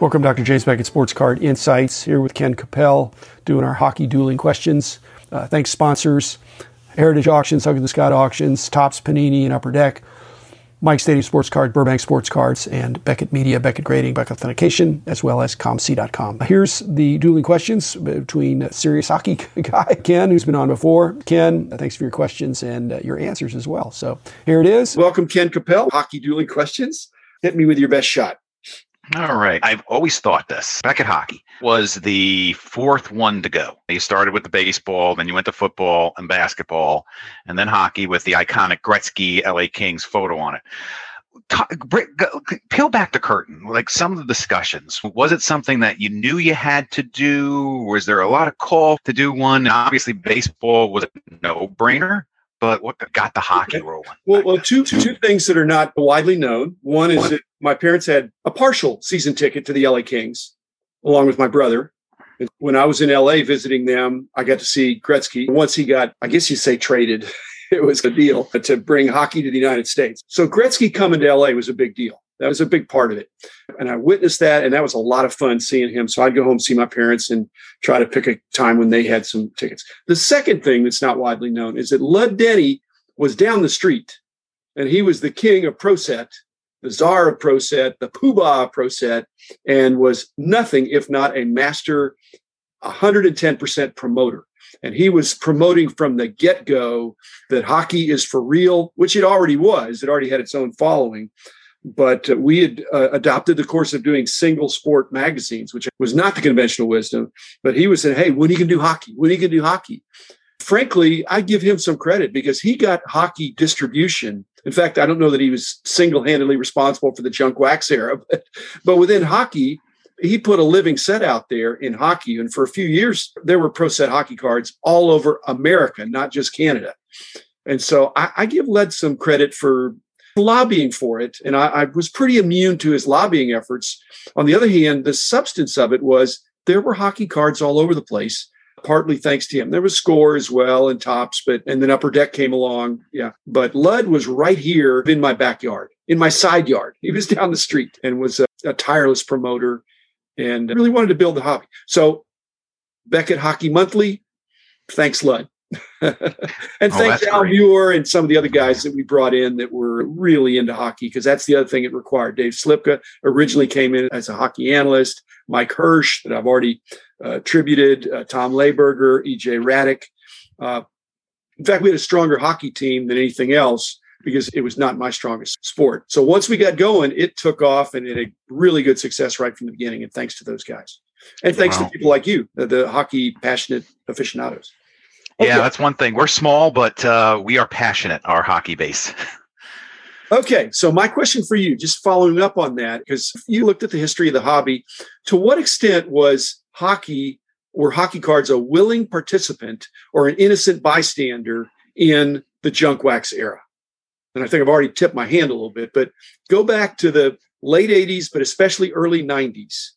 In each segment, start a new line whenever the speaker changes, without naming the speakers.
Welcome, Dr. James Beckett Sports Card Insights, here with Ken Capel, doing our hockey dueling questions. Uh, thanks, sponsors Heritage Auctions, Huggins Scott Auctions, Topps Panini, and Upper Deck, Mike Stadium Sports Card, Burbank Sports Cards, and Beckett Media, Beckett Grading, Beckett Authentication, as well as ComC.com. Here's the dueling questions between serious hockey guy Ken, who's been on before. Ken, thanks for your questions and uh, your answers as well. So here it is.
Welcome, Ken Capel. Hockey dueling questions. Hit me with your best shot.
All right. I've always thought this. Beckett hockey was the fourth one to go. You started with the baseball, then you went to football and basketball, and then hockey with the iconic Gretzky LA Kings photo on it. Peel back the curtain, like some of the discussions. Was it something that you knew you had to do? Was there a lot of call to do one? Obviously, baseball was a no brainer but what got the hockey okay. rolling?
Well, well, two two things that are not widely known. One is that my parents had a partial season ticket to the LA Kings, along with my brother. When I was in LA visiting them, I got to see Gretzky. Once he got, I guess you say traded, it was a deal to bring hockey to the United States. So Gretzky coming to LA was a big deal. That was a big part of it. And I witnessed that, and that was a lot of fun seeing him. So I'd go home, see my parents, and try to pick a time when they had some tickets. The second thing that's not widely known is that Lud Denny was down the street, and he was the king of Pro Set, the czar of Pro Set, the poobah of Pro Set, and was nothing if not a master 110% promoter. And he was promoting from the get go that hockey is for real, which it already was. It already had its own following but uh, we had uh, adopted the course of doing single sport magazines, which was not the conventional wisdom. But he was saying, "Hey, when are you to do hockey? When are you to do hockey?" Frankly, I give him some credit because he got hockey distribution. In fact, I don't know that he was single-handedly responsible for the junk wax era, but, but within hockey, he put a living set out there in hockey. And for a few years, there were pro set hockey cards all over America, not just Canada. And so I, I give Lud some credit for lobbying for it. And I, I was pretty immune to his lobbying efforts. On the other hand, the substance of it was there were hockey cards all over the place partly thanks to him. There was score as well and Topps, but and then upper deck came along. Yeah. But Lud was right here in my backyard, in my side yard. He was down the street and was a, a tireless promoter and really wanted to build the hobby. So Beckett Hockey Monthly, thanks, Lud. and oh, thanks Al Muir and some of the other guys that we brought in that were really into hockey because that's the other thing it required. Dave Slipka originally came in as a hockey analyst. Mike Hirsch, that I've already uh, attributed, uh, Tom Layberger, EJ Hradek. Uh, in fact, we had a stronger hockey team than anything else because it was not my strongest sport. So once we got going, it took off and it had really good success right from the beginning. And thanks to those guys. And thanks wow. to people like you, the, the hockey passionate aficionados.
Yeah, that's one thing. We're small, but uh, we are passionate, our hockey base.
okay, so my question for you, just following up on that, because you looked at the history of the hobby, to what extent was hockey, were hockey cards a willing participant or an innocent bystander in the junk wax era? And I think I've already tipped my hand a little bit, but go back to the late 80s, but especially early 90s.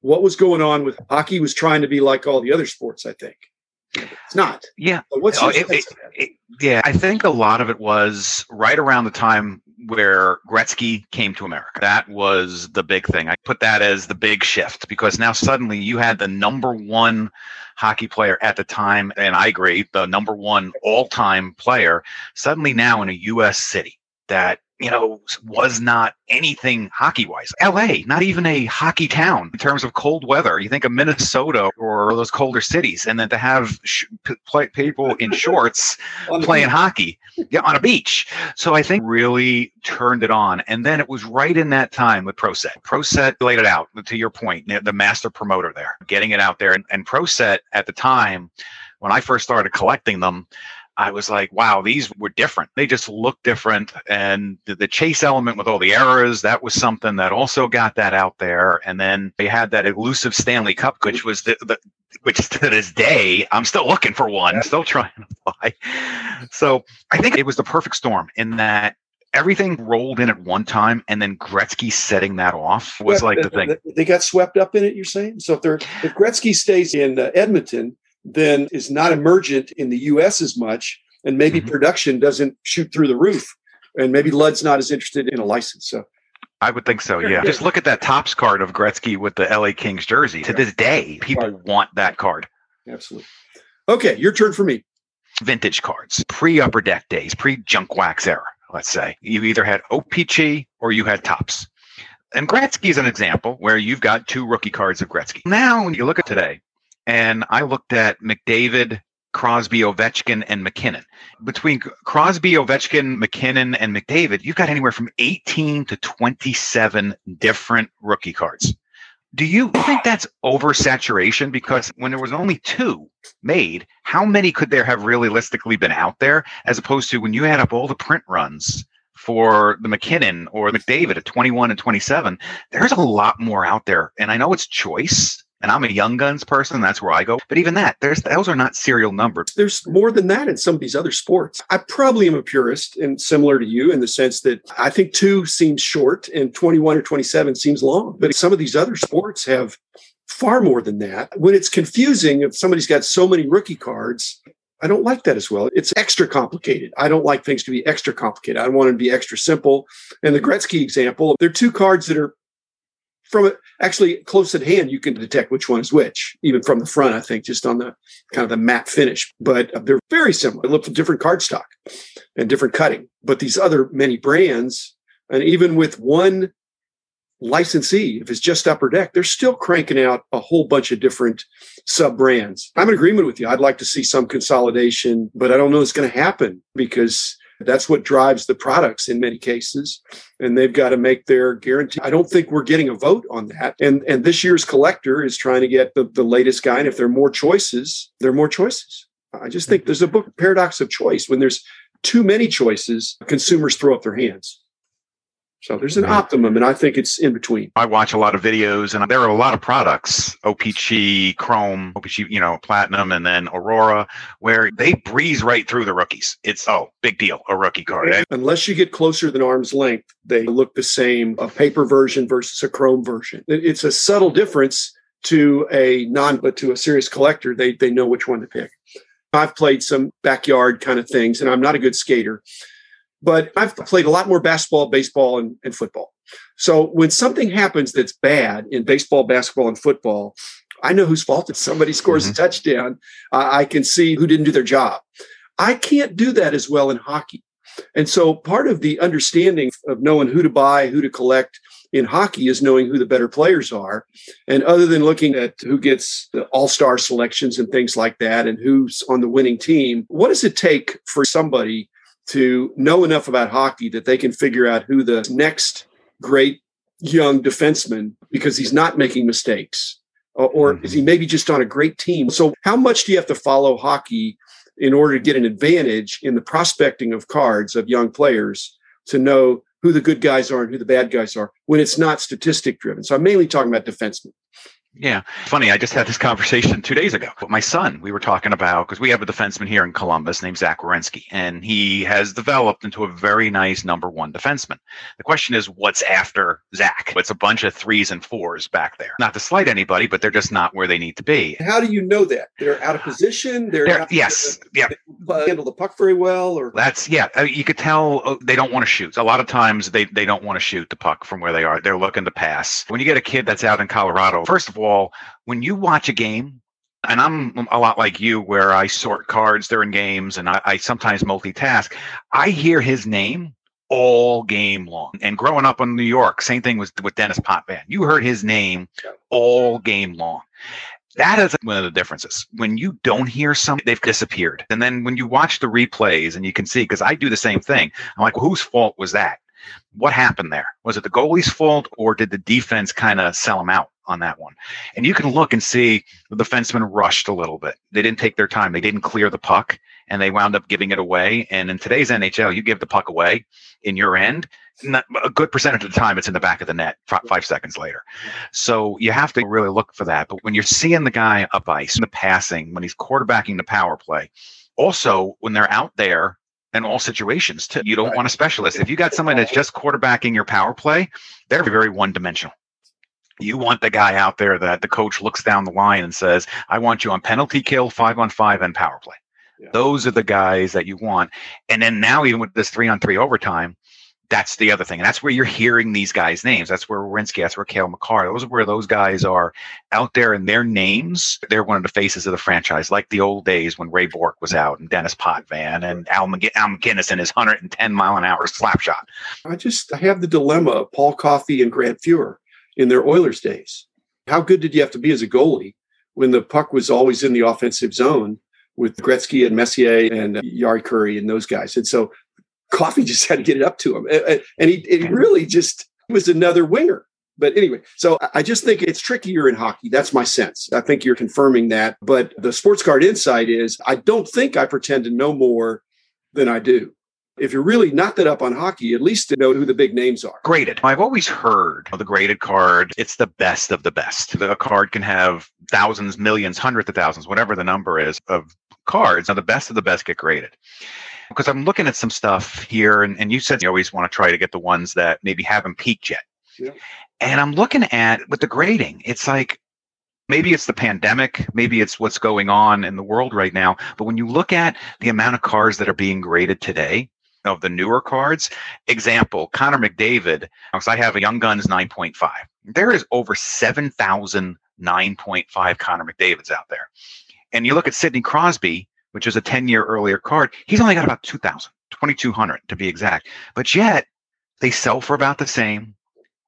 What was going on with hockey was trying to be like all the other sports, I think. It's not.
Yeah. But what's oh, it, it, it, yeah, I think a lot of it was right around the time where Gretzky came to America. That was the big thing. I put that as the big shift because now suddenly you had the number one hockey player at the time, and I agree, the number one all time player, suddenly now in a U.S. city that you know, was not anything hockey wise. LA, not even a hockey town in terms of cold weather. You think of Minnesota or those colder cities, and then to have sh- play, people in shorts playing hockey yeah, on a beach. So I think really turned it on. And then it was right in that time with ProSet. ProSet laid it out to your point, the master promoter there, getting it out there. And, and ProSet at the time, when I first started collecting them, I was like, wow, these were different. They just look different. And the, the, chase element with all the errors, that was something that also got that out there. And then they had that elusive Stanley Cup, which was the, the which to this day, I'm still looking for one, still trying to buy. So I think it was the perfect storm in that everything rolled in at one time and then Gretzky setting that off was like the thing.
They got swept up in it, you're saying? So if they're if Gretzky stays in uh, Edmonton, then is not emergent in the US as much, and maybe mm-hmm. production doesn't shoot through the roof, and maybe Lud's not as interested in a license. So
I would think so. Yeah. Just look at that Topps card of Gretzky with the LA Kings jersey. To this day, people right. want that card.
Absolutely. Okay, your turn for me.
Vintage cards, pre Upper Deck days, pre Junk Wax era. Let's say you either had O-Pee-Chee or you had Topps. And Gretzky is an example where you've got two rookie cards of Gretzky. Now, when you look at today, and I looked at McDavid, Crosby, Ovechkin, and MacKinnon. Between Crosby, Ovechkin, MacKinnon, and McDavid, you've got anywhere from 18 to 27 different rookie cards. Do you think that's oversaturation? Because when there was only two made, how many could there have realistically been out there? As opposed to when you add up all the print runs for the MacKinnon or McDavid at 21 and 27, there's a lot more out there. And I know it's choice and I'm a young guns person. That's where I go. But even that, there's those are not serial numbered.
There's more than that in some of these other sports. I probably am a purist and similar to you in the sense that I think two seems short and 21 or 27 seems long. But some of these other sports have far more than that. When it's confusing, if somebody's got so many rookie cards, I don't like that as well. It's extra complicated. I don't like things to be extra complicated. I want to be extra simple. And the Gretzky example, there are two cards that are from actually close at hand you can detect which one is which even from the front i think just on the kind of the matte finish. But uh, they're very similar. They look at different cardstock and different cutting. But these other many brands and even with one licensee if it's just upper deck they're still cranking out a whole bunch of different sub brands i'm in agreement with you. I'd like to see some consolidation but i don't know it's going to happen because that's what drives the products in many cases. And they've got to make their guarantee. I don't think we're getting a vote on that. And and this year's collector is trying to get the, the latest guy. And if there are more choices, there are more choices. I just think there's a book paradox of choice. When there's too many choices, consumers throw up their hands. So there's an optimum, and I think it's in between.
I watch a lot of videos, and there are a lot of products, O-Pee-Chee, Chrome, O-Pee-Chee, you know, Platinum, and then Aurora, where they breeze right through the rookies. It's, oh, big deal, a rookie card.
Unless you get closer than arm's length, they look the same, a paper version versus a Chrome version. It's a subtle difference to a non, but to a serious collector, they, they know which one to pick. I've played some backyard kind of things, and I'm not a good skater. But I've played a lot more basketball, baseball, and, and football. So when something happens that's bad in baseball, basketball, and football, I know whose fault it. Somebody scores mm-hmm. a touchdown. Uh, I can see who didn't do their job. I can't do that as well in hockey. And so part of the understanding of knowing who to buy, who to collect in hockey is knowing who the better players are. And other than looking at who gets the all star selections and things like that and who's on the winning team, what does it take for somebody to know enough about hockey that they can figure out who the next great young defenseman because he's not making mistakes or, or mm-hmm. is he maybe just on a great team? So how much do you have to follow hockey in order to get an advantage in the prospecting of cards of young players to know who the good guys are and who the bad guys are when it's not statistic driven? So i'm mainly talking about defensemen
yeah. Funny, I just had this conversation two days ago with my son. We were talking about because we have a defenseman here in Columbus named Zach Werenski, and he has developed into a very nice number one defenseman. The question is, what's after Zach? It's a bunch of threes and fours back there. Not to slight anybody, but they're just not where they need to be.
How do you know that? They're out of position? They're,
they're yes.
To, yeah. Handle the puck very well or
That's yeah, uh, you could tell uh, they don't want to shoot. A lot of times they they don't want to shoot the puck from where they are. They're looking to pass. When you get a kid that's out in Colorado, first of all, when you watch a game, and I'm a lot like you, where I sort cards during games and I, I sometimes multitask, I hear his name all game long. And growing up in New York, same thing was with Denis Potvin. You heard his name all game long. That is one of the differences. When you don't hear something, they've disappeared. And then when you watch the replays and you can see, because I do the same thing, I'm like, whose fault was that? What happened there? Was it the goalie's fault or did the defense kind of sell him out? On that one. And you can look and see the defenseman rushed a little bit. They didn't take their time. They didn't clear the puck and they wound up giving it away. And in today's NHL, you give the puck away in your end, a good percentage of the time it's in the back of the net five seconds later. So you have to really look for that. But when you're seeing the guy up ice, in the passing, when he's quarterbacking the power play, also when they're out there in all situations too. You don't right. want a specialist. If you got someone that's just quarterbacking your power play, they're very one dimensional. You want the guy out there that the coach looks down the line and says, I want you on penalty kill, five on five, and power play. Yeah. Those are the guys that you want. And then now, even with this three on three overtime, that's the other thing. And that's where you're hearing these guys' names. That's where Werenski, that's where Cale Makar, those are where those guys are out there and their names, they're one of the faces of the franchise, like the old days when Ray Bourque was out and Denis Potvin and Al, McG- Al MacInnis and his 110 mile an hour slap shot.
I just I have the dilemma of Paul Coffey and Grant Fuhr in their Oilers days. How good did you have to be as a goalie when the puck was always in the offensive zone with Gretzky and Messier and uh, Jari Kurri and those guys? And so Coffey just had to get it up to him. And he, he really just was another winger. But anyway, so I just think it's trickier in hockey. That's my sense. I think you're confirming that. But the sports card insight is I don't think I pretend to know more than I do. If you're really not that up on hockey, at least to know who the big names are.
Graded. I've always heard the graded card, it's the best of the best. The card can have thousands, millions, hundreds of thousands, whatever the number is of cards. Now, the best of the best get graded because I'm looking at some stuff here, and, and you said you always want to try to get the ones that maybe haven't peaked yet. Yeah. And I'm looking at with the grading, it's like maybe it's the pandemic, maybe it's what's going on in the world right now. But when you look at the amount of cards that are being graded today, of the newer cards, example, Connor McDavid, because I have a Young Guns 9.5. There is over 7,000 9.5 Connor McDavids out there. And you look at Sidney Crosby, which is a 10 year earlier card, he's only got about 2,000, 2,200 to be exact. But yet they sell for about the same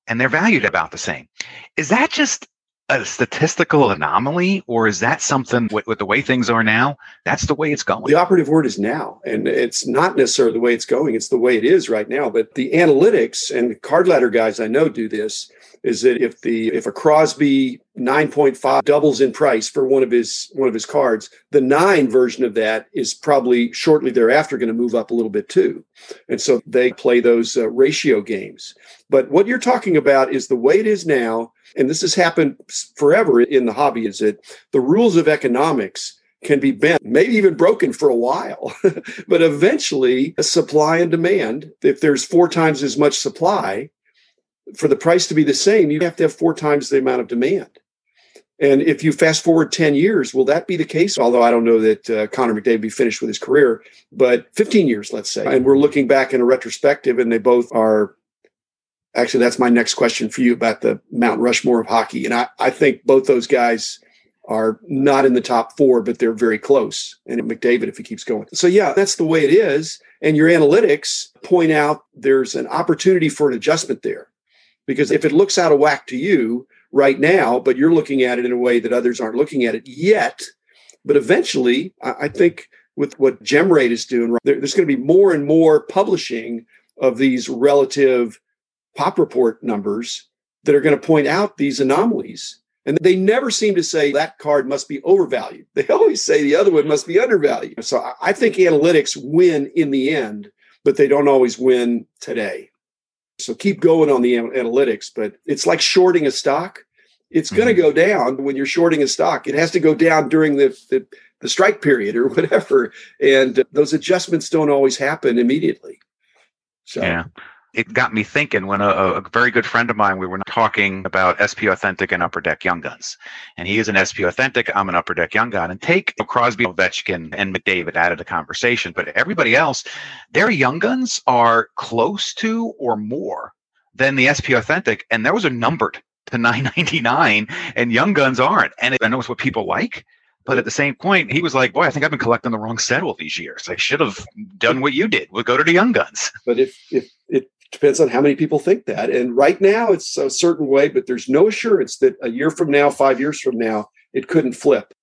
and they're valued about the same. Is that just a statistical anomaly or is that something with, with, the way things are now that's the way it's going
the operative word is now and it's not necessarily the way it's going it's the way it is right now but the analytics and card ladder guys i know do this is that if the if a Crosby 9.5 doubles in price for one of his one of his cards, the nine version of that is probably shortly thereafter going to move up a little bit too, and so they play those uh, ratio games. But what you're talking about is the way it is now, and this has happened forever in the hobby. Is that the rules of economics? can be bent, maybe even broken for a while. but eventually, supply and demand, if there's four times as much supply, for the price to be the same, you have to have four times the amount of demand. And if you fast forward 10 years, will that be the case? Although I don't know that uh, Connor McDavid be finished with his career, but 15 years, let's say. And we're looking back in a retrospective, and they both are. Actually, that's my next question for you about the Mount Rushmore of hockey. And I, I think both those guys are not in the top four, but they're very close. And McDavid, if he keeps going. So, yeah, that's the way it is. And your analytics point out there's an opportunity for an adjustment there. Because if it looks out of whack to you right now, but you're looking at it in a way that others aren't looking at it yet, but eventually, I think with what GemRate is doing, there's going to be more and more publishing of these relative pop report numbers that are going to point out these anomalies. And they never seem to say that card must be overvalued. They always say the other one must be undervalued. So I think analytics win in the end, but they don't always win today. So keep going on the analytics, but it's like shorting a stock. It's going to mm-hmm. go down when you're shorting a stock. It has to go down during the, the, the strike period or whatever. And those adjustments don't always happen immediately.
So. Yeah it got me thinking when a, a, very good friend of mine, we were talking about SP Authentic and Upper Deck Young Guns. And he is an SP Authentic, I'm an Upper Deck Young Gun. And take Crosby, Ovechkin, and McDavid out of the conversation. But everybody else, their Young Guns are close to or more than the SP Authentic. And those are numbered to 999 and Young Guns aren't. And I know it's what people like. But at the same point, he was like, "Boy, I think I've been collecting the wrong set all these years. I should have done what you did. We'll go to the Young Guns."
But if if it depends on how many people think that. And right now it's a certain way, but there's no assurance that a year from now, five years from now, it couldn't flip.